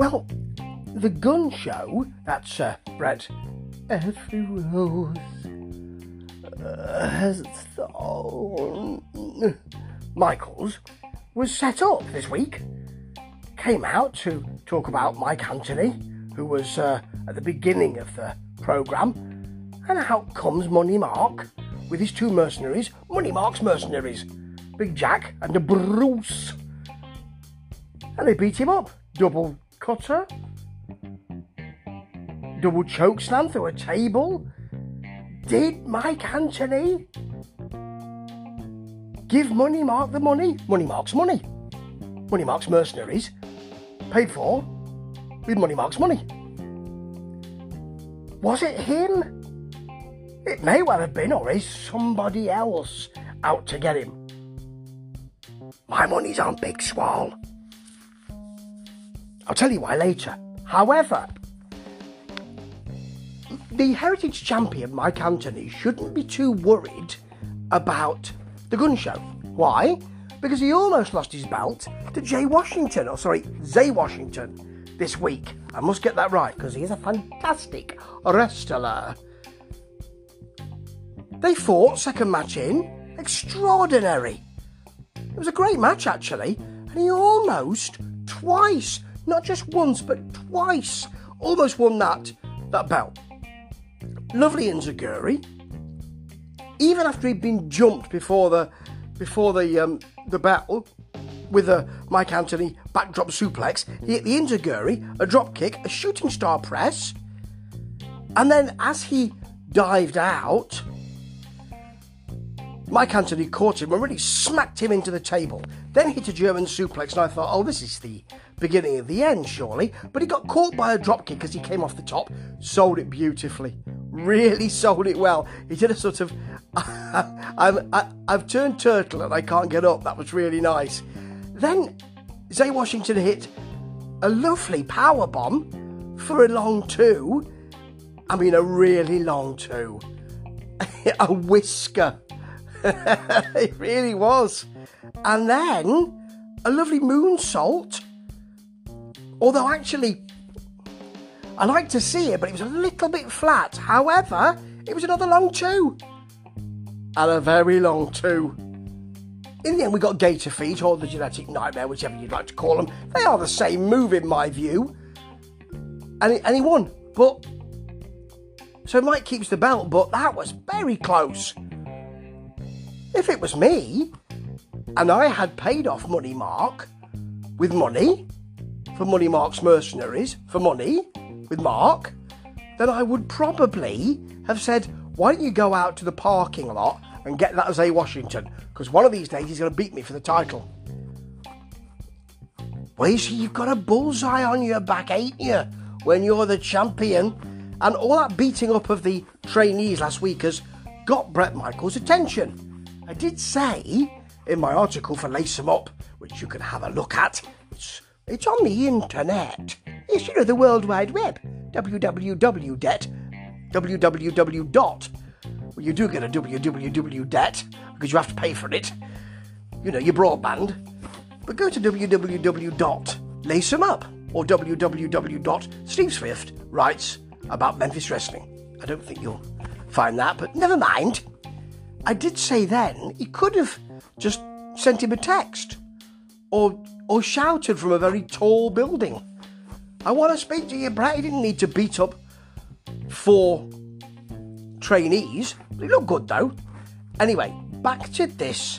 Well, the gun show, that's uh, Brett. Every rose uh, has thorn. Michaels was set up this week. Came out to talk about Mike Anthony, who was uh, at the beginning of the programme, and out comes Money Mark with his two mercenaries, Money Mark's mercenaries, Big Jack and Bruce. And they beat him up. Double cutter, double choke slam through a table. Did Mike Anthony give Money Mark the money? Money Mark's money. Money Mark's mercenaries paid for with Money Mark's money. Was it him? It may well have been, or is somebody else out to get him? My money's on Big Swole. I'll tell you why later. However, the heritage champion Mike Anthony shouldn't be too worried about the gun show. Why? Because he almost lost his belt to Jay Washington, or sorry, Zay Washington, this week. I must get that right because he is a fantastic wrestler. They fought second match in, extraordinary. It was a great match actually, and he almost twice, not just once but twice, almost won that that belt. Lovely Enzuigiri. Even after he'd been jumped before the before the um, the battle with a Mike Anthony backdrop suplex, he hit the Enzuigiri, a drop kick, a shooting star press, and then as he dived out, Mike Anthony caught him and really smacked him into the table. Then hit a German suplex, and I thought, oh, this is the beginning of the end, surely. But he got caught by a dropkick as he came off the top, sold it beautifully really sold it well. He did a sort of, I'm, I, I've turned turtle and I can't get up. That was really nice. Then Zay Washington hit a lovely power bomb for a long two. I mean, a really long two. a whisker. it really was. And then a lovely moonsault. Although actually, I like to see it, but it was a little bit flat. However, it was another long two. And a very long two. In the end, we got Gator Feet or the Genetic Nightmare, whichever you'd like to call them. They are the same move, in my view. And he, and he won. But. So Mike keeps the belt, but that was very close. If it was me, and I had paid off Money Mark with money for Money Mark's mercenaries, for money, with Mark, then I would probably have said, why don't you go out to the parking lot and get that Zay Washington? Because one of these days he's going to beat me for the title. Well, you see, you've got a bullseye on your back, ain't you? When you're the champion. And all that beating up of the trainees last week has got Brett Michaels' attention. I did say in my article for Lace 'em Up, which you can have a look at, it's, it's on the internet. Yes, you know, the World Wide Web. www. Www. dot. Well, you do get a www. Det because you have to pay for it. You know, your broadband. But go to www. dot. Lace 'em up or www. dot. Steve Swift writes about Memphis Wrestling. I don't think you'll find that, but never mind. I did say then he could have just sent him a text or or shouted from a very tall building. I want to speak to you, Brett. He didn't need to beat up four trainees. He looked good though. Anyway, back to this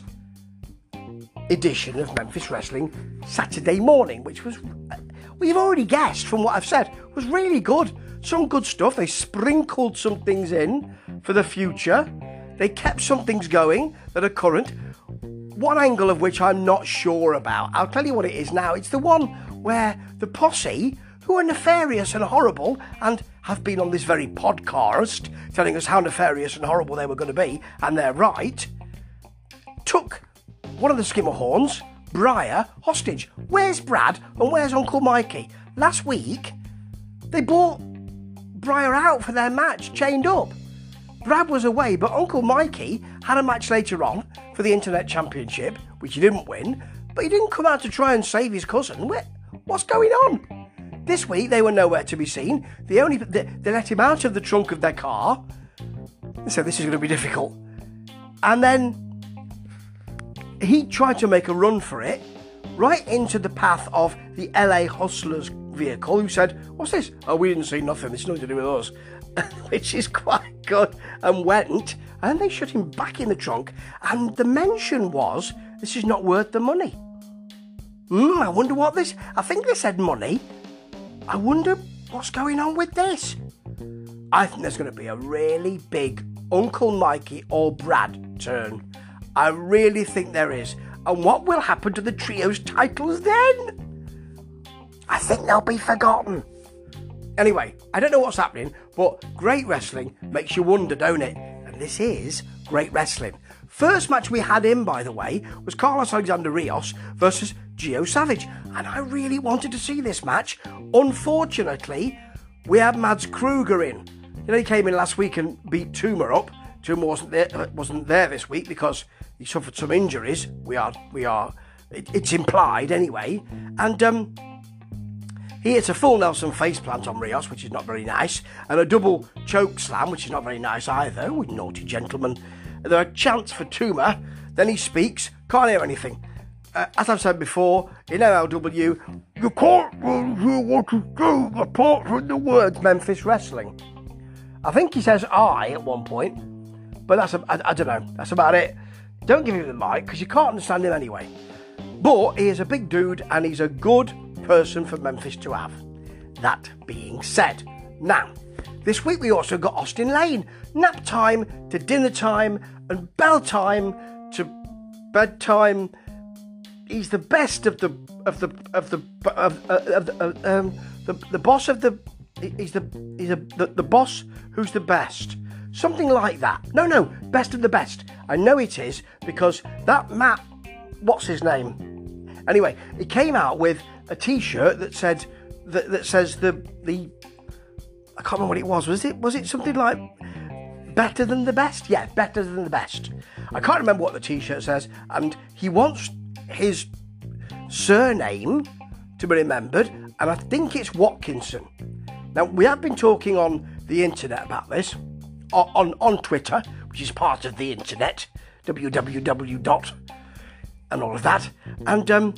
edition of Memphis Wrestling Saturday morning, which was, well, you've already guessed from what I've said, was really good. Some good stuff. They sprinkled some things in for the future. They kept some things going that are current. One angle of which I'm not sure about. I'll tell you what it is now. It's the one where the posse who are nefarious and horrible and have been on this very podcast telling us how nefarious and horrible they were going to be, and they're right, took one of the Skimmerhorns, Briar, hostage. Where's Brad and where's Uncle Mikey? Last week, they brought Briar out for their match, chained up. Brad was away, but Uncle Mikey had a match later on for the Internet Championship, which he didn't win, but he didn't come out to try and save his cousin. What's going on? This week they were nowhere to be seen. They only they, they let him out of the trunk of their car. So this is going to be difficult. And then he tried to make a run for it, right into the path of the LA Hustlers vehicle, who said, What's this? Oh, we didn't see nothing. It's nothing to do with us. Which is quite good. And went, and they shut him back in the trunk. And the mention was, This is not worth the money. Hmm, I wonder what this. I think they said money. I wonder what's going on with this. I think there's going to be a really big Uncle Mikey or Brad turn. I really think there is. And what will happen to the trio's titles then? I think they'll be forgotten. Anyway, I don't know what's happening, but great wrestling makes you wonder, don't it? And this is great wrestling. First match we had in, by the way, was Carlos Alexander Rios versus Gio Savage, and I really wanted to see this match. Unfortunately, we had Mads Kruger in. You know, he came in last week and beat Tuma up. Tuma wasn't there, uh, wasn't there this week because he suffered some injuries. We are, we are, it, it's implied anyway. And um, he hits a full Nelson faceplant on Rios, which is not very nice, and a double choke slam, which is not very nice either. With naughty gentlemen. There are chants for Tuma. Then he speaks, can't hear anything uh, as I've said before, in MLW, you can't really hear what to do apart from the words Memphis Wrestling. I think he says I at one point, but that's I, I don't know. That's about it. Don't give him the mic because you can't understand him anyway. But he is a big dude and he's a good person for Memphis to have. That being said, now this week we also got Austin Lane. Nap time to dinner time and bell time to bedtime. He's the best of the of the of the of, uh, of the, uh, um, the the boss of the he's the he's a, the, the boss who's the best. Something like that. No no best of the best. I know it is because that matt what's his name? Anyway he came out with a t-shirt that said that, that says the the i can't remember what it was was it was it something like better than the best yeah better than the best i can't remember what the t-shirt says and he wants his surname to be remembered, and I think it's Watkinson. Now, we have been talking on the internet about this, on, on Twitter, which is part of the internet, www. and all of that, and um,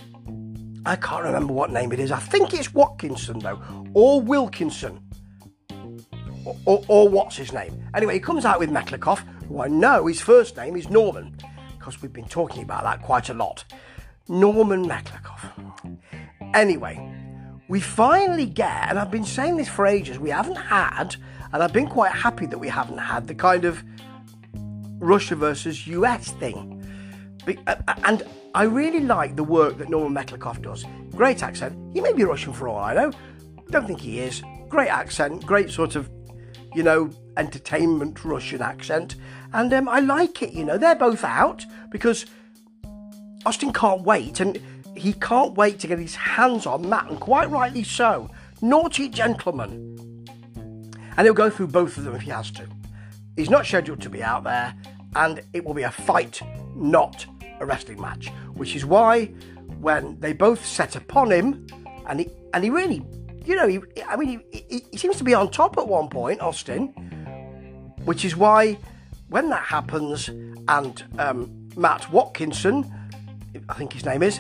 I can't remember what name it is. I think it's Watkinson, though, or Wilkinson, or, or, or what's his name. Anyway, he comes out with Metlikoff, who I know his first name is Norman, because we've been talking about that quite a lot. Norman Metlikoff. Anyway, we finally get, and I've been saying this for ages, we haven't had, and I've been quite happy that we haven't had the kind of Russia versus US thing. Uh, uh, and I really like the work that Norman Metlikoff does. Great accent. He may be Russian for all I know. Don't think he is. Great accent. Great sort of, you know, entertainment Russian accent. And um, I like it, you know. They're both out because Austin can't wait, and he can't wait to get his hands on Matt, and quite rightly so. Naughty gentleman. And he'll go through both of them if he has to. He's not scheduled to be out there, and it will be a fight, not a wrestling match. Which is why, when they both set upon him, and he and he really, you know, he, I mean, he, he, he seems to be on top at one point, Austin. Which is why, when that happens, and um, Matt Watkinson I think his name is,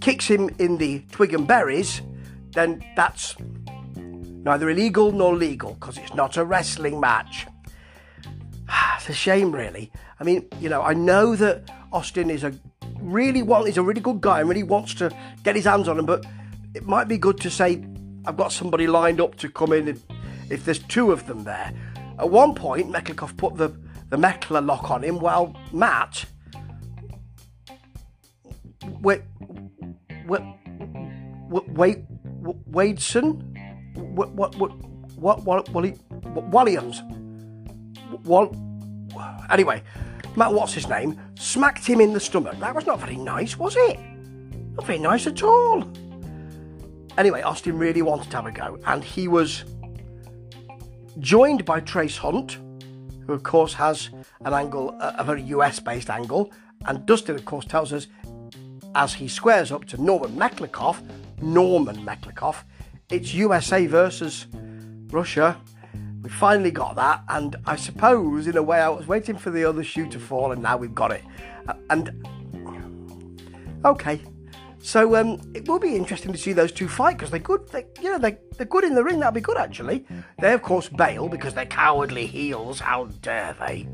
kicks him in the twig and berries, then that's neither illegal nor legal because it's not a wrestling match. It's a shame, really. I mean, you know, I know that Austin is a really want he's a really good guy and really wants to get his hands on him, but it might be good to say I've got somebody lined up to come in if, if there's two of them there. At one point, Metlikoff put the the Meckler lock on him while Matt wait, wait, wait, Wadeson, what, what, what, what, what, what, Williams, what, anyway, Matt, what's his name, smacked him in the stomach. That was not very nice, was it? Not very nice at all. Anyway, Austin really wanted to have a go, and he was joined by Trace Hunt, who of course has an angle, a very US based angle, and Dustin, of course, tells us as he squares up to Norman Metlikoff, Norman Metlikoff, it's USA versus Russia. We finally got that, and I suppose, in a way, I was waiting for the other shoe to fall, and now we've got it. And okay, so um, it will be interesting to see those two fight because they're good. They, you know, they they're good in the ring. That'll be good actually. They of course bail because they're cowardly heels. How dare they?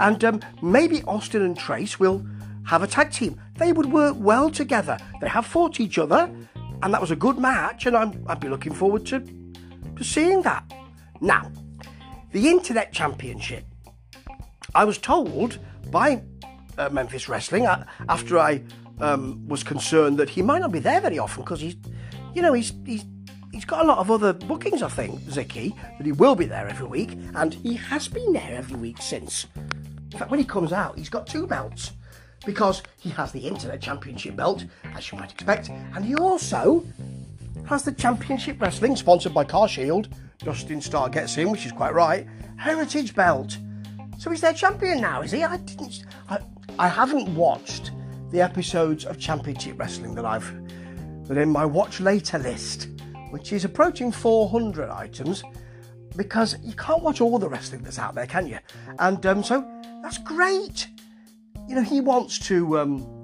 And um, maybe Austin and Trace will have a tag team. They would work well together. They have fought each other, and that was a good match. And I'm, I'd be looking forward to to seeing that. Now, the Internet Championship. I was told by uh, Memphis Wrestling uh, after I um, was concerned that he might not be there very often because he's, you know, he's he's he's got a lot of other bookings. I think Zicky that he will be there every week, and he has been there every week since. In fact, when he comes out, he's got two belts because he has the Internet Championship belt, as you might expect, and he also has the Championship Wrestling, sponsored by Car Shield, Dustin Starr gets in, which is quite right. Heritage belt. So he's their champion now, is he? I didn't. I, I haven't watched the episodes of Championship Wrestling that I've that in my watch later list, which is approaching 400 items, because you can't watch all the wrestling that's out there, can you? And um, so that's great. You know, he wants to. Um,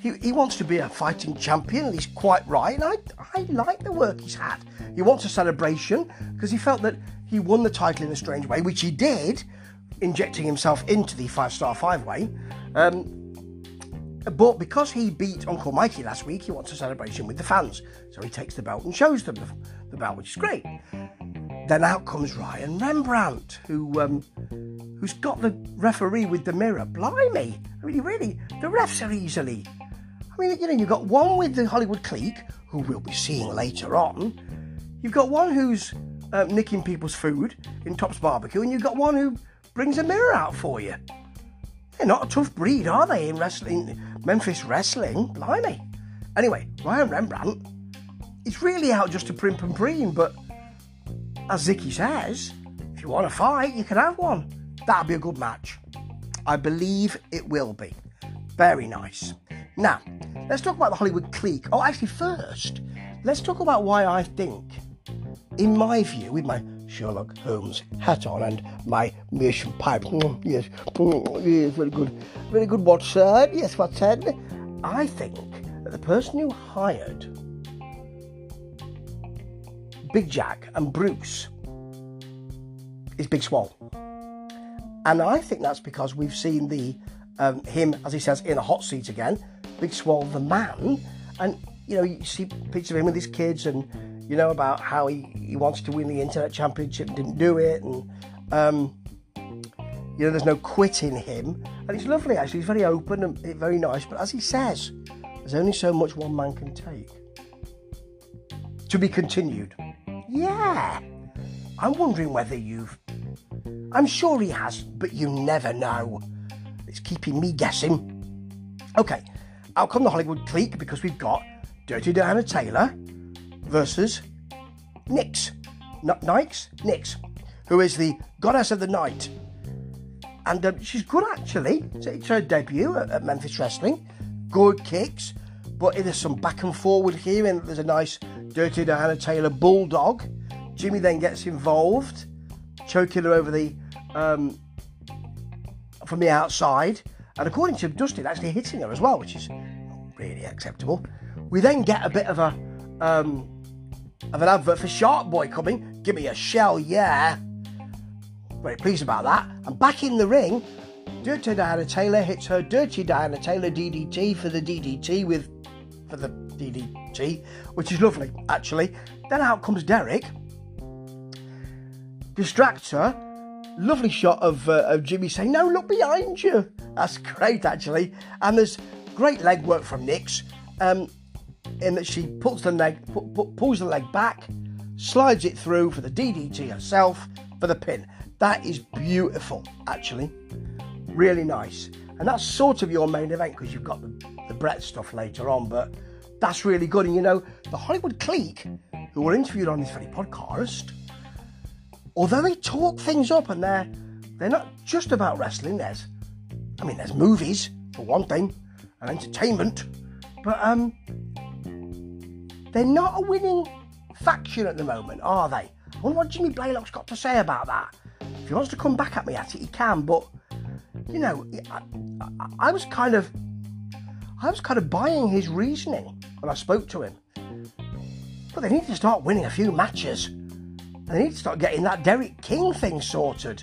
he, he wants to be a fighting champion, and he's quite right. And I, I like the work he's had. He wants a celebration because he felt that he won the title in a strange way, which he did, injecting himself into the five star five way. Um, but because he beat Uncle Mikey last week, he wants a celebration with the fans. So he takes the belt and shows them the, the belt, which is great. Then out comes Ryan Rembrandt, who um, who's got the referee with the mirror. Blimey! I mean, really, the refs are easily I mean, you know, you've got one with the Hollywood clique, who we'll be seeing later on. You've got one who's uh, nicking people's food in Tops Barbecue, and you've got one who brings a mirror out for you. They're not a tough breed, are they, in wrestling, Memphis wrestling? Blimey. Anyway, Ryan Rembrandt, he's really out just to primp and preen, but as Zicky says, if you want to fight, you can have one. That'll be a good match. I believe it will be. Very nice. Now, let's talk about the Hollywood clique. Oh, actually, first, let's talk about why I think, in my view, with my Sherlock Holmes hat on and my meerschaum pipe, mm, yes, mm, yes, very good, very good, Watson, yes, Watson, I think that the person who hired Big Jack and Bruce is Big Swole. And I think that's because we've seen the um, him, as he says, in a hot seat again, Big Swole the man, and you know you see pictures of him with his kids, and you know about how he, he wants to win the internet championship didn't do it, and um, you know there's no quit in him, and he's lovely actually. He's very open and very nice, but as he says, there's only so much one man can take. To be continued. Yeah. I'm wondering whether you've. I'm sure he has, but you never know. It's keeping me guessing. Okay, out come the Hollywood clique because we've got Dirty Diana Taylor versus Nix. Not Nikes? Nix, who is the goddess of the night. And um, she's good actually. It's her debut at, at Memphis Wrestling. Good kicks, but there's some back and forward here, and there's a nice Dirty Diana Taylor bulldog. Jimmy then gets involved, choking her over the um, from the outside, and according to Dustin, actually hitting her as well, which is really acceptable. We then get a bit of a um, of an advert for Shark Boy coming. Give me a shell, yeah. Very pleased about that. And back in the ring, Dirty Diana Taylor hits her Dirty Diana Taylor DDT for the DDT with for the DDT, which is lovely actually. Then out comes Derek, distracts her. Lovely shot of, uh, of Jimmy saying, "No, look behind you." That's great actually. And there's Great leg work from Nix, um, in that she pulls the leg, pu- pu- pulls the leg back, slides it through for the DDT herself for the pin. That is beautiful, actually. Really nice. And that's sort of your main event because you've got the, the Brett stuff later on, but that's really good. And you know, the Hollywood clique, who were interviewed on this very podcast, although they talk things up and they're they're not just about wrestling, there's I mean there's movies for one thing, and entertainment, but um, they're not a winning faction at the moment, are they? I wonder what Jimmy Blaylock's got to say about that. If he wants to come back at me at it, he can. But you know, I, I, I was kind of, I was kind of buying his reasoning when I spoke to him. But they need to start winning a few matches. They need to start getting that Derek King thing sorted.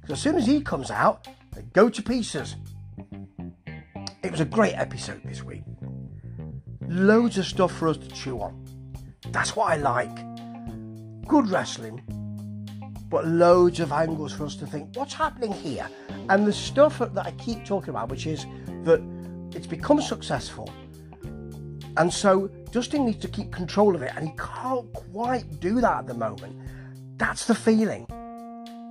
Because as soon as he comes out, they go to pieces. It was a great episode this week. Loads of stuff for us to chew on. That's what I like. Good wrestling, but loads of angles for us to think what's happening here. And the stuff that I keep talking about, which is that it's become successful. And so Dustin needs to keep control of it, and he can't quite do that at the moment. That's the feeling.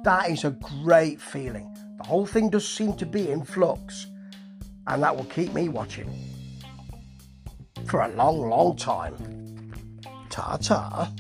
That is a great feeling. The whole thing does seem to be in flux, and that will keep me watching for a long, long time. Ta ta.